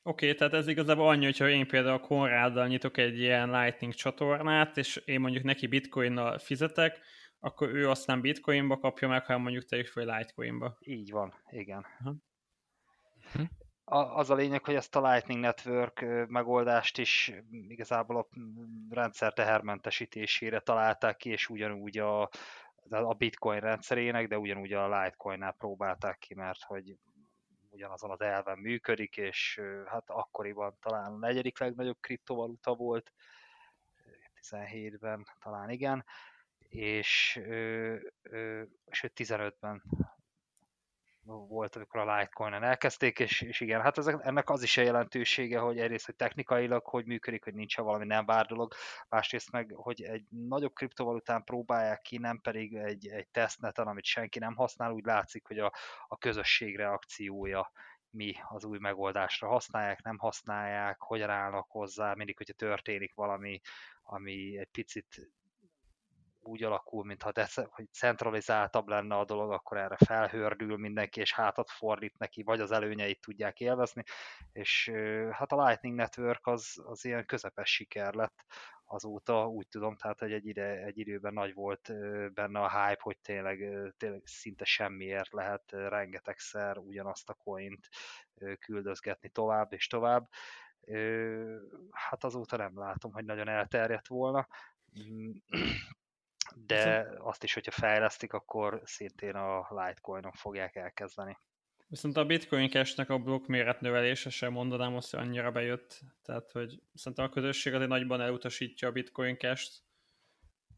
Oké, okay, tehát ez igazából annyi, hogyha én például Konráddal nyitok egy ilyen Lightning csatornát, és én mondjuk neki bitcoinnal fizetek, akkor ő azt nem bitcoinba kapja meg, hanem mondjuk te is fel Litecoinba. Így van, igen. Hm? Az a lényeg, hogy ezt a Lightning Network megoldást is igazából a rendszer tehermentesítésére találták ki, és ugyanúgy a, a Bitcoin rendszerének, de ugyanúgy a Litecoin-nál próbálták ki, mert hogy ugyanazon az elven működik, és hát akkoriban talán a negyedik legnagyobb kriptovaluta volt, 17-ben talán igen, és, és 15-ben volt, amikor a Litecoin-en elkezdték, és, és igen, hát ezek, ennek az is a jelentősége, hogy egyrészt, hogy technikailag hogy működik, hogy nincs valami nem vár dolog, másrészt meg, hogy egy nagyobb kriptovalután próbálják ki, nem pedig egy, egy tesztneten, amit senki nem használ, úgy látszik, hogy a, a közösség reakciója mi az új megoldásra használják, nem használják, hogyan állnak hozzá, mindig, hogyha történik valami, ami egy picit úgy alakul, mintha de, hogy centralizáltabb lenne a dolog, akkor erre felhördül mindenki, és hátat fordít neki, vagy az előnyeit tudják élvezni, és hát a Lightning Network az, az ilyen közepes siker lett azóta, úgy tudom, tehát hogy egy, ide, egy időben nagy volt benne a hype, hogy tényleg, tényleg szinte semmiért lehet rengetegszer ugyanazt a coint küldözgetni tovább és tovább. Hát azóta nem látom, hogy nagyon elterjedt volna mm, de azt is, hogyha fejlesztik, akkor szintén a Litecoin-on fogják elkezdeni. Viszont a Bitcoin Cash-nek a blokk méret növelése sem mondanám azt, hogy annyira bejött. Tehát, hogy szerintem a közösség azért nagyban elutasítja a Bitcoin Cash-t.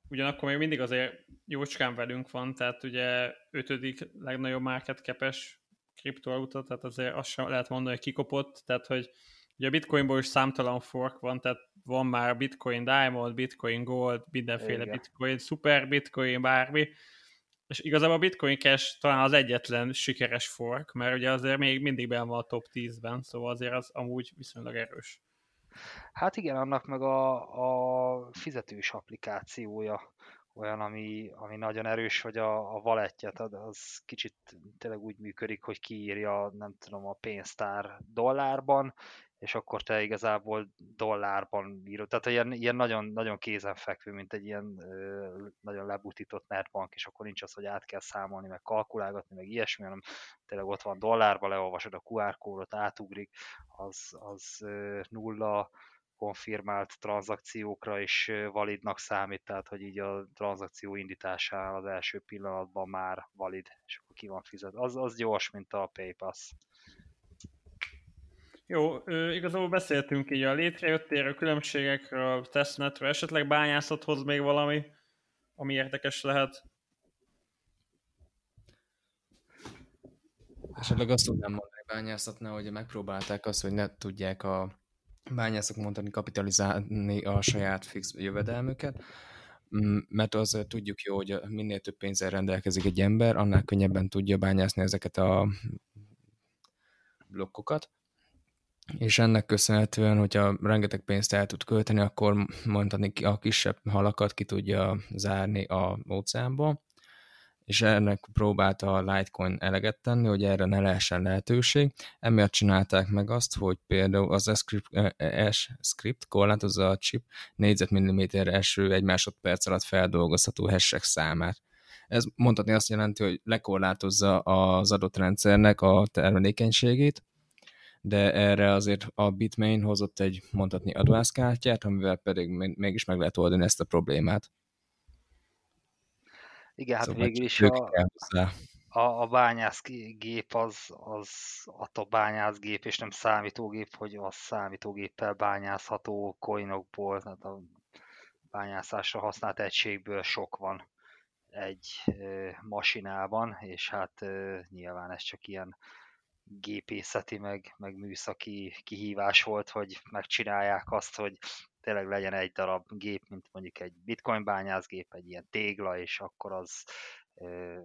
Ugyanakkor még mindig azért jócskán velünk van, tehát ugye ötödik legnagyobb market capes kriptovaluta, tehát azért azt sem lehet mondani, hogy kikopott, tehát hogy ugye a Bitcoinból is számtalan fork van, tehát van már Bitcoin Diamond, Bitcoin Gold, mindenféle Igen. Bitcoin, Super Bitcoin, bármi, és igazából a Bitcoin Cash talán az egyetlen sikeres fork, mert ugye azért még mindig benne van a top 10-ben, szóval azért az amúgy viszonylag erős. Hát igen, annak meg a, a fizetős applikációja olyan, ami, ami nagyon erős, hogy a, a valetje, tehát az kicsit tényleg úgy működik, hogy kiírja, nem tudom, a pénztár dollárban, és akkor te igazából dollárban írod. Tehát ilyen, ilyen nagyon, nagyon kézenfekvő, mint egy ilyen ö, nagyon lebutított netbank, és akkor nincs az, hogy át kell számolni, meg kalkulálgatni, meg ilyesmi, hanem tényleg ott van dollárban, leolvasod a QR kódot, átugrik, az, az ö, nulla, konfirmált tranzakciókra is validnak számít, tehát hogy így a tranzakció indításánál az első pillanatban már valid, és akkor ki van fizet. Az, az gyors, mint a PayPass. Jó, igazából beszéltünk így a létrejöttéről, különbségekről, testnetről, esetleg bányászathoz még valami, ami érdekes lehet. Esetleg azt tudnám mondani bányászatnál, hogy megpróbálták azt, hogy ne tudják a bányászok mondani kapitalizálni a saját fix jövedelmüket, mert az tudjuk jó, hogy minél több pénzzel rendelkezik egy ember, annál könnyebben tudja bányászni ezeket a blokkokat, és ennek köszönhetően, hogyha rengeteg pénzt el tud költeni, akkor mondani a kisebb halakat ki tudja zárni a óceánba, és ennek próbálta a Litecoin eleget tenni, hogy erre ne lehessen lehetőség. Emiatt csinálták meg azt, hogy például az S-script korlátozza a chip négyzetmilliméter eső egy másodperc alatt feldolgozható hashek számát. Ez mondhatni azt jelenti, hogy lekorlátozza az adott rendszernek a termelékenységét, de erre azért a Bitmain hozott egy mondhatni advászkártyát, amivel pedig mégis meg lehet oldani ezt a problémát. Igen, hát szóval végül is a, a, a bányászgép az, az a bányászgép, és nem számítógép, hogy az számítógéppel bányászható coinokból, tehát a bányászásra használt egységből sok van egy ö, masinában, és hát ö, nyilván ez csak ilyen gépészeti, meg, meg műszaki kihívás volt, hogy megcsinálják azt, hogy tényleg legyen egy darab gép, mint mondjuk egy bitcoin bányászgép, egy ilyen tégla, és akkor az ö,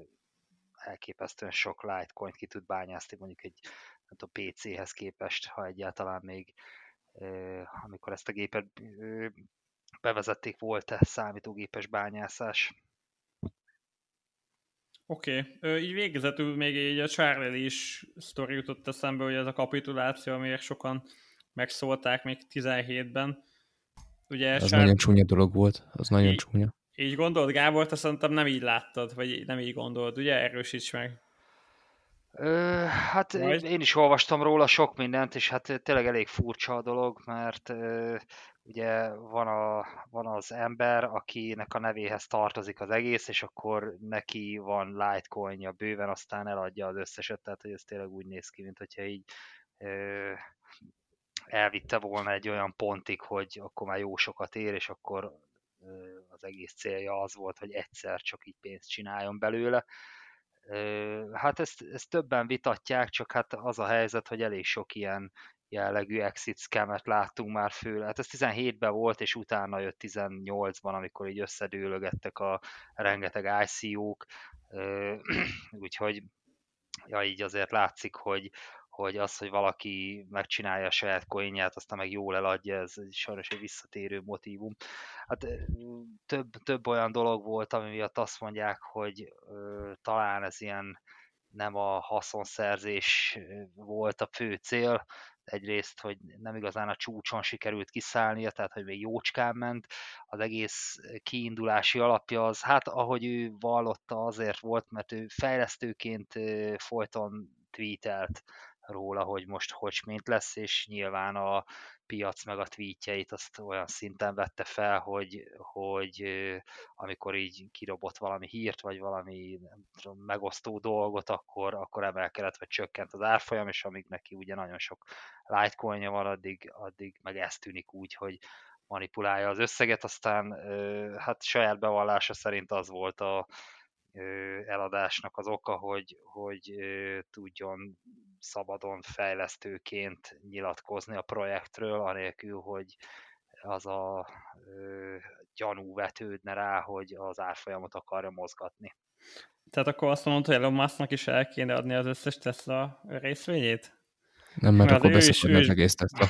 elképesztően sok Litecoin ki tud bányászni, mondjuk egy a PC-hez képest, ha egyáltalán még ö, amikor ezt a gépet ö, bevezették, volt-e számítógépes bányászás. Oké, okay. így végezetül még egy a Charlie is sztori jutott eszembe, hogy ez a kapituláció, amiért sokan megszólták még 17-ben. Ugye ez Char... nagyon csúnya dolog volt, az nagyon így, csúnya. Így gondolod, Gábor, te szerintem nem így láttad, vagy nem így gondolod, ugye? Erősíts meg. Ö, hát Majd? én is olvastam róla sok mindent, és hát tényleg elég furcsa a dolog, mert ö, ugye van, a, van az ember, akinek a nevéhez tartozik az egész, és akkor neki van Litecoinja bőven, aztán eladja az összeset, tehát hogy ez tényleg úgy néz ki, mint hogyha így ö, elvitte volna egy olyan pontig, hogy akkor már jó sokat ér, és akkor az egész célja az volt, hogy egyszer csak így pénzt csináljon belőle. Hát ezt, ezt többen vitatják, csak hát az a helyzet, hogy elég sok ilyen jellegű exit scamet láttunk már főle. Hát ez 17-ben volt, és utána jött 18-ban, amikor így összedőlögettek a rengeteg ICO-k, úgyhogy ja, így azért látszik, hogy, hogy az, hogy valaki megcsinálja a saját coinját, aztán meg jól eladja, ez sajnos egy visszatérő motivum. Hát több, több olyan dolog volt, ami miatt azt mondják, hogy ö, talán ez ilyen nem a haszonszerzés volt a fő cél, egyrészt, hogy nem igazán a csúcson sikerült kiszállnia, tehát hogy még jócskán ment, az egész kiindulási alapja az, hát ahogy ő vallotta azért volt, mert ő fejlesztőként folyton tweetelt róla, hogy most hogy mint lesz, és nyilván a piac meg a tweetjeit azt olyan szinten vette fel, hogy, hogy amikor így kirobott valami hírt, vagy valami nem tudom, megosztó dolgot, akkor, akkor emelkedett, vagy csökkent az árfolyam, és amíg neki ugye nagyon sok Litecoinja van, addig, addig meg ez tűnik úgy, hogy manipulálja az összeget, aztán hát saját bevallása szerint az volt a eladásnak az oka, hogy, hogy tudjon szabadon fejlesztőként nyilatkozni a projektről, anélkül, hogy az a ö, gyanú vetődne rá, hogy az árfolyamot akarja mozgatni. Tehát akkor azt mondod, hogy Elon Musknak is el kéne adni az összes Tesla részvényét? Nem, mert, mert akkor beszélni az egész Tesla.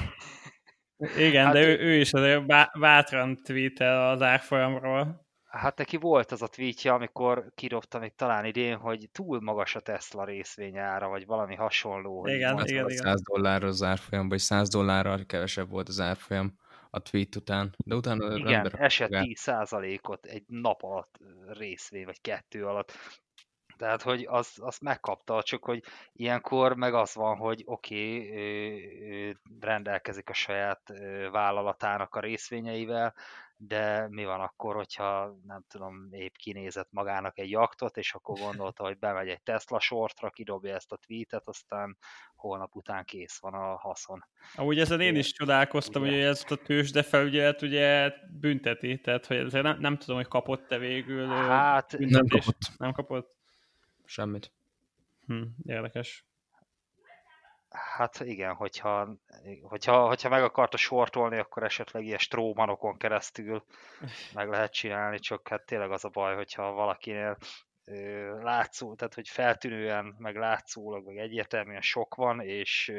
Igen, hát, de ő, ő is azért bátran tweetel az árfolyamról. Hát neki volt az a tweetje, amikor kidobta még talán idén, hogy túl magas a Tesla részvényára, vagy valami hasonló. Igen, Hát igen, igen. 100 dollárra az árfolyam, vagy 100 dollárral kevesebb volt az árfolyam a tweet után. De utána Igen, esett magát- 10%-ot egy nap alatt részvény, vagy kettő alatt. Tehát, hogy az, azt megkapta, csak hogy ilyenkor meg az van, hogy oké, okay, rendelkezik a saját ö, vállalatának a részvényeivel, de mi van akkor, hogyha nem tudom, épp kinézett magának egy jaktot, és akkor gondolta, hogy bemegy egy Tesla sortra, kidobja ezt a tweetet, aztán holnap után kész van a haszon. Amúgy ezen én is csodálkoztam, ugye? hogy ezt a tőzsde felügyelet ugye bünteti, tehát hogy nem, nem tudom, hogy kapott-e végül Hát Nem kapott Nem kapott? semmit. Hm, érdekes. Hát igen, hogyha, hogyha, hogyha meg akarta sortolni, akkor esetleg ilyen strómanokon keresztül meg lehet csinálni, csak hát tényleg az a baj, hogyha valakinél látszó, tehát hogy feltűnően, meg látszólag, meg egyértelműen sok van, és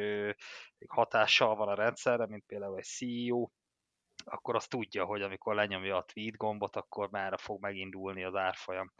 hatással van a rendszerre, mint például egy CEO, akkor azt tudja, hogy amikor lenyomja a tweet gombot, akkor már fog megindulni az árfolyam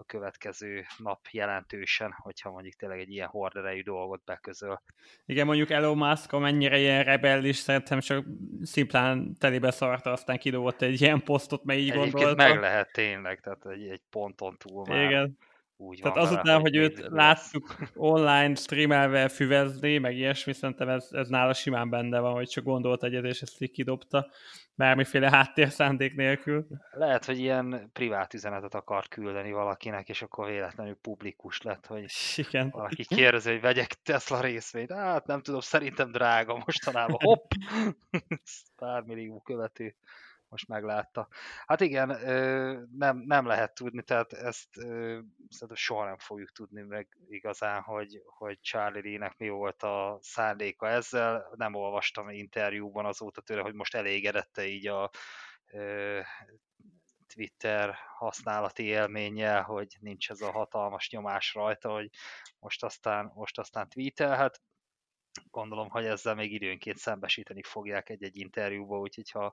a következő nap jelentősen, hogyha mondjuk tényleg egy ilyen horderejű dolgot beközöl. Igen, mondjuk Elon Musk, amennyire ilyen rebellis, szerintem csak szimplán telibe szarta, aztán kidobott egy ilyen posztot, mert így Egyébként gondolta. meg lehet tényleg, tehát egy, egy ponton túl már Igen. Úgy Tehát van azután, vele, hogy őt mindig láttuk online streamelve füvezni, meg ilyesmi, szerintem ez, ez nála simán benne van, hogy csak gondolt egyet, és ezt így kidobta, bármiféle háttérszándék nélkül. Lehet, hogy ilyen privát üzenetet akart küldeni valakinek, és akkor véletlenül publikus lett, hogy Igen. valaki kérdezi, hogy vegyek Tesla részvényt. Hát nem tudom, szerintem drága mostanában. Hopp! Pár millió követő most meglátta. Hát igen, nem, nem lehet tudni, tehát ezt szerintem soha nem fogjuk tudni meg igazán, hogy, hogy Charlie Lee-nek mi volt a szándéka ezzel. Nem olvastam interjúban azóta tőle, hogy most elégedette így a Twitter használati élménnyel, hogy nincs ez a hatalmas nyomás rajta, hogy most aztán, most aztán tweetelhet. Gondolom, hogy ezzel még időnként szembesíteni fogják egy-egy interjúba, úgyhogy ha,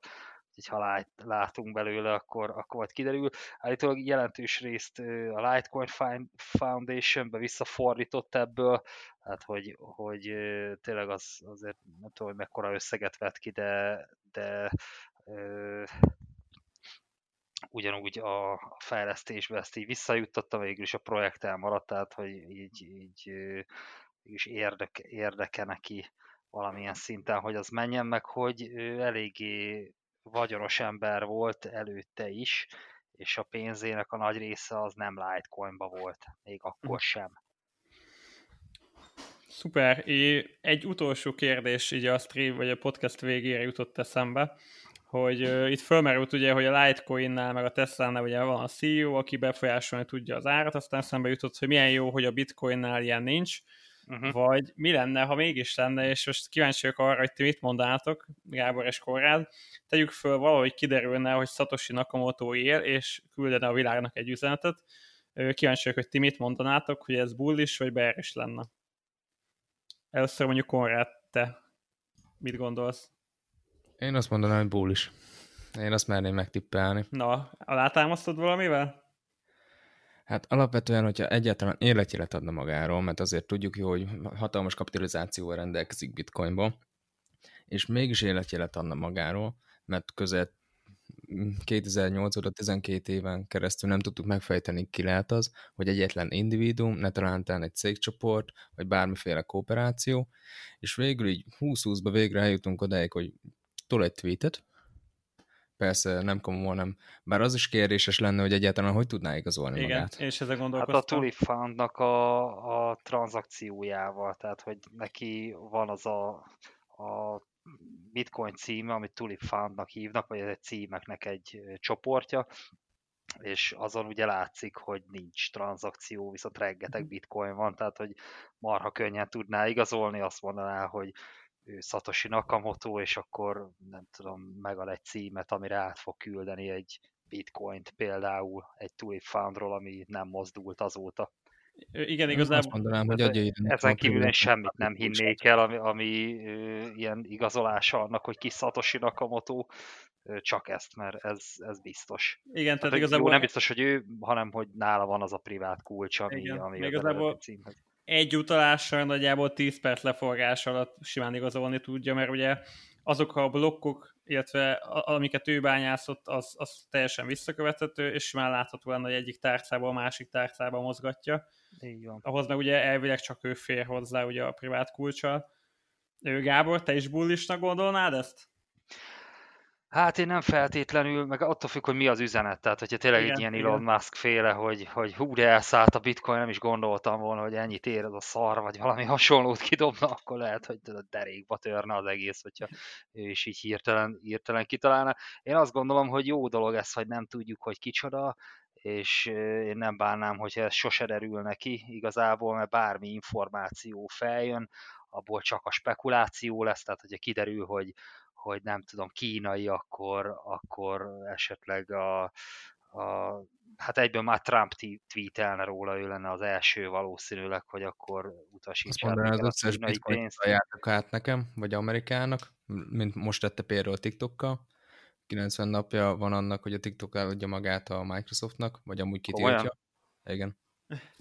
úgyhogy ha lát, látunk belőle, akkor, akkor majd kiderül. Állítólag jelentős részt a Litecoin Foundation-be visszafordított ebből, hát hogy, hogy tényleg az, azért nem tudom, hogy mekkora összeget vett ki, de, de ö, ugyanúgy a fejlesztésbe ezt így visszajuttatta, végül is a projekt elmaradt, tehát hogy így, így is érdeke, érdeke neki valamilyen szinten, hogy az menjen, meg hogy ő eléggé vagyonos ember volt előtte is, és a pénzének a nagy része az nem Litecoinba volt, még akkor sem. Szuper. Egy utolsó kérdés így a stream, vagy a podcast végére jutott eszembe, hogy uh, itt fölmerült ugye, hogy a Litecoinnál, meg a Tesla-nál ugye van a CEO, aki befolyásolni tudja az árat, aztán eszembe jutott, hogy milyen jó, hogy a Bitcoinnál ilyen nincs, Uh-huh. vagy mi lenne, ha mégis lenne, és most kíváncsi vagyok arra, hogy ti mit mondátok, Gábor és Korrád, tegyük föl valahogy kiderülne, hogy Satoshi Nakamoto él, és küldene a világnak egy üzenetet, kíváncsi vagyok, hogy ti mit mondanátok, hogy ez bullish, vagy bearish lenne. Először mondjuk Konrád, te mit gondolsz? Én azt mondanám, hogy bullish. Én azt merném megtippelni. Na, alátámasztod valamivel? Hát alapvetően, hogyha egyáltalán életjelet adna magáról, mert azért tudjuk jó, hogy hatalmas kapitalizációval rendelkezik bitcoinban, és mégis életjelet adna magáról, mert közel 2008 óta 12 éven keresztül nem tudtuk megfejteni, ki lehet az, hogy egyetlen individuum, ne talántán egy cégcsoport, vagy bármiféle kooperáció, és végül így 20-20-ba végre eljutunk odáig, hogy tol egy tweetet, persze nem komoly, nem. Bár az is kérdéses lenne, hogy egyáltalán hogy tudná igazolni Igen, magát. én is ezen Hát gondolkoztam. a Tulip Fundnak a, a tranzakciójával, tehát hogy neki van az a, a bitcoin címe, amit Tulip Fundnak hívnak, vagy ez egy címeknek egy csoportja, és azon ugye látszik, hogy nincs tranzakció, viszont rengeteg bitcoin van, tehát hogy marha könnyen tudná igazolni, azt mondaná, hogy Satoshi Nakamoto, és akkor nem tudom, megad egy címet, amire át fog küldeni egy bitcoint például egy Tulip Fundról, ami nem mozdult azóta. Igen, igazából... Azt mondanám, hogy adja Ezen kívül én semmit nem hinnék el, ami, ami ilyen igazolása annak, hogy ki Satoshi Nakamoto, csak ezt, mert ez, ez biztos. Igen, tehát hát, igazából... Jó, nem biztos, hogy ő, hanem hogy nála van az a privát kulcs, ami, Igen, ami igazából egy utalással nagyjából 10 perc leforgás alatt simán igazolni tudja, mert ugye azok a blokkok, illetve amiket ő bányászott, az, az teljesen visszakövethető, és simán látható lenne, hogy egyik tárcából a másik tárcába mozgatja. Így van. Ahhoz meg ugye elvileg csak ő fér hozzá ugye a privát kulcsal. Ő Gábor, te is bullisnak gondolnád ezt? Hát én nem feltétlenül, meg attól függ, hogy mi az üzenet. Tehát, hogyha tényleg igen, egy ilyen igen. Elon Musk féle, hogy, hogy hú, de elszállt a bitcoin, nem is gondoltam volna, hogy ennyit ér ez a szar, vagy valami hasonlót kidobna, akkor lehet, hogy a derékba törne az egész, hogyha ő is így hirtelen, hirtelen kitalálna. Én azt gondolom, hogy jó dolog ez, hogy nem tudjuk, hogy kicsoda, és én nem bánnám, hogyha ez sose derül neki igazából, mert bármi információ feljön, abból csak a spekuláció lesz, tehát hogyha kiderül, hogy, hogy nem tudom, kínai, akkor, akkor esetleg a, a hát egyből már Trump tweetelne róla, ő lenne az első valószínűleg, hogy akkor utasítsák. Azt az összes bitcoin át nekem, vagy Amerikának, mint most tette például TikTokkal. 90 napja van annak, hogy a TikTok eladja magát a Microsoftnak, vagy amúgy kitiltja. Igen.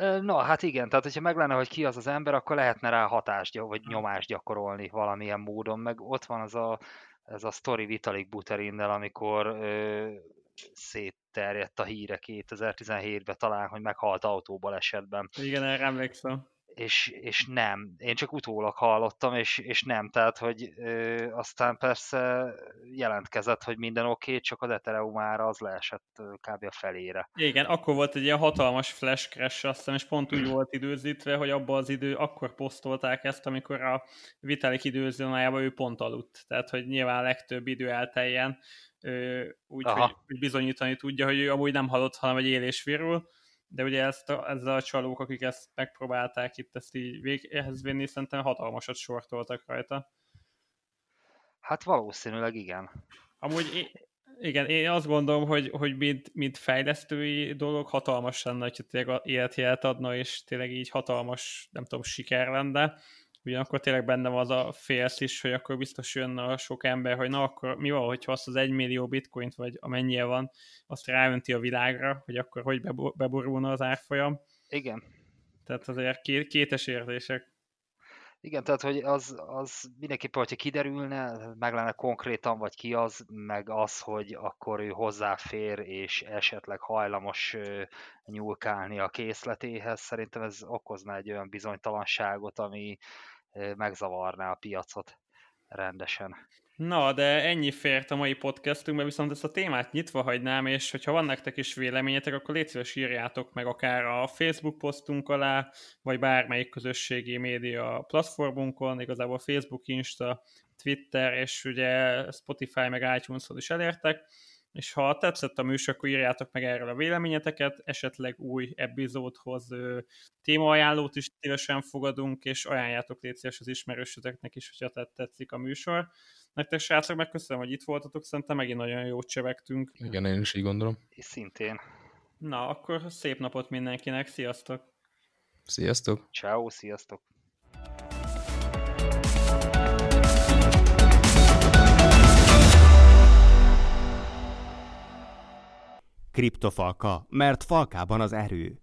Na, hát igen, tehát hogyha meg lenne, hogy ki az az ember, akkor lehetne rá hatást, vagy nyomást gyakorolni valamilyen módon, meg ott van az a, ez a story Vitalik Buterinnel, amikor ö, szétterjedt a híre 2017-ben talán, hogy meghalt autóbalesetben. Igen, erre emlékszem és, és nem. Én csak utólag hallottam, és, és nem. Tehát, hogy ö, aztán persze jelentkezett, hogy minden oké, okay, csak az Ethereum ára az leesett kb. a felére. Igen, akkor volt egy ilyen hatalmas flash crash, azt hiszem, és pont úgy volt időzítve, hogy abban az idő, akkor posztolták ezt, amikor a Vitalik időzónájában ő pont aludt. Tehát, hogy nyilván a legtöbb idő elteljen, úgy, hogy, hogy bizonyítani tudja, hogy ő amúgy nem halott, hanem egy élés virul de ugye ezt a, ezzel a csalók, akik ezt megpróbálták itt ezt így véghez vinni, szerintem hatalmasat sortoltak rajta. Hát valószínűleg igen. Amúgy én, igen, én azt gondolom, hogy, hogy mint, mint fejlesztői dolog hatalmas lenne, hogyha tényleg életjelet adna, és tényleg így hatalmas, nem tudom, siker lenne, Ugyanakkor tényleg benne van az a félsz is, hogy akkor biztos jönne a sok ember, hogy na akkor mi van, hogyha azt az egy millió bitcoint, vagy amennyie van, azt ráönti a világra, hogy akkor hogy beborulna az árfolyam. Igen. Tehát azért két, kétes érzések. Igen, tehát hogy az, az mindenképpen, hogyha kiderülne, meg lenne konkrétan, vagy ki az, meg az, hogy akkor ő hozzáfér, és esetleg hajlamos nyúlkálni a készletéhez, szerintem ez okozna egy olyan bizonytalanságot, ami megzavarná a piacot rendesen. Na, de ennyi fért a mai podcastünkbe, viszont ezt a témát nyitva hagynám, és hogyha van nektek is véleményetek, akkor légy szíves írjátok meg akár a Facebook posztunk alá, vagy bármelyik közösségi média platformunkon, igazából Facebook, Insta, Twitter, és ugye Spotify meg iTunes-hoz is elértek, és ha tetszett a műsor, akkor írjátok meg erről a véleményeteket, esetleg új epizódhoz témaajánlót is szívesen fogadunk, és ajánljátok légy az ismerősöteknek is, hogyha tetszik a műsor. Nektek srácok, megköszönöm, hogy itt voltatok, szerintem megint nagyon jót csevegtünk. Igen, én is így gondolom. És szintén. Na, akkor szép napot mindenkinek, sziasztok! Sziasztok! Ciao, sziasztok! Kriptofalka, mert falkában az erő.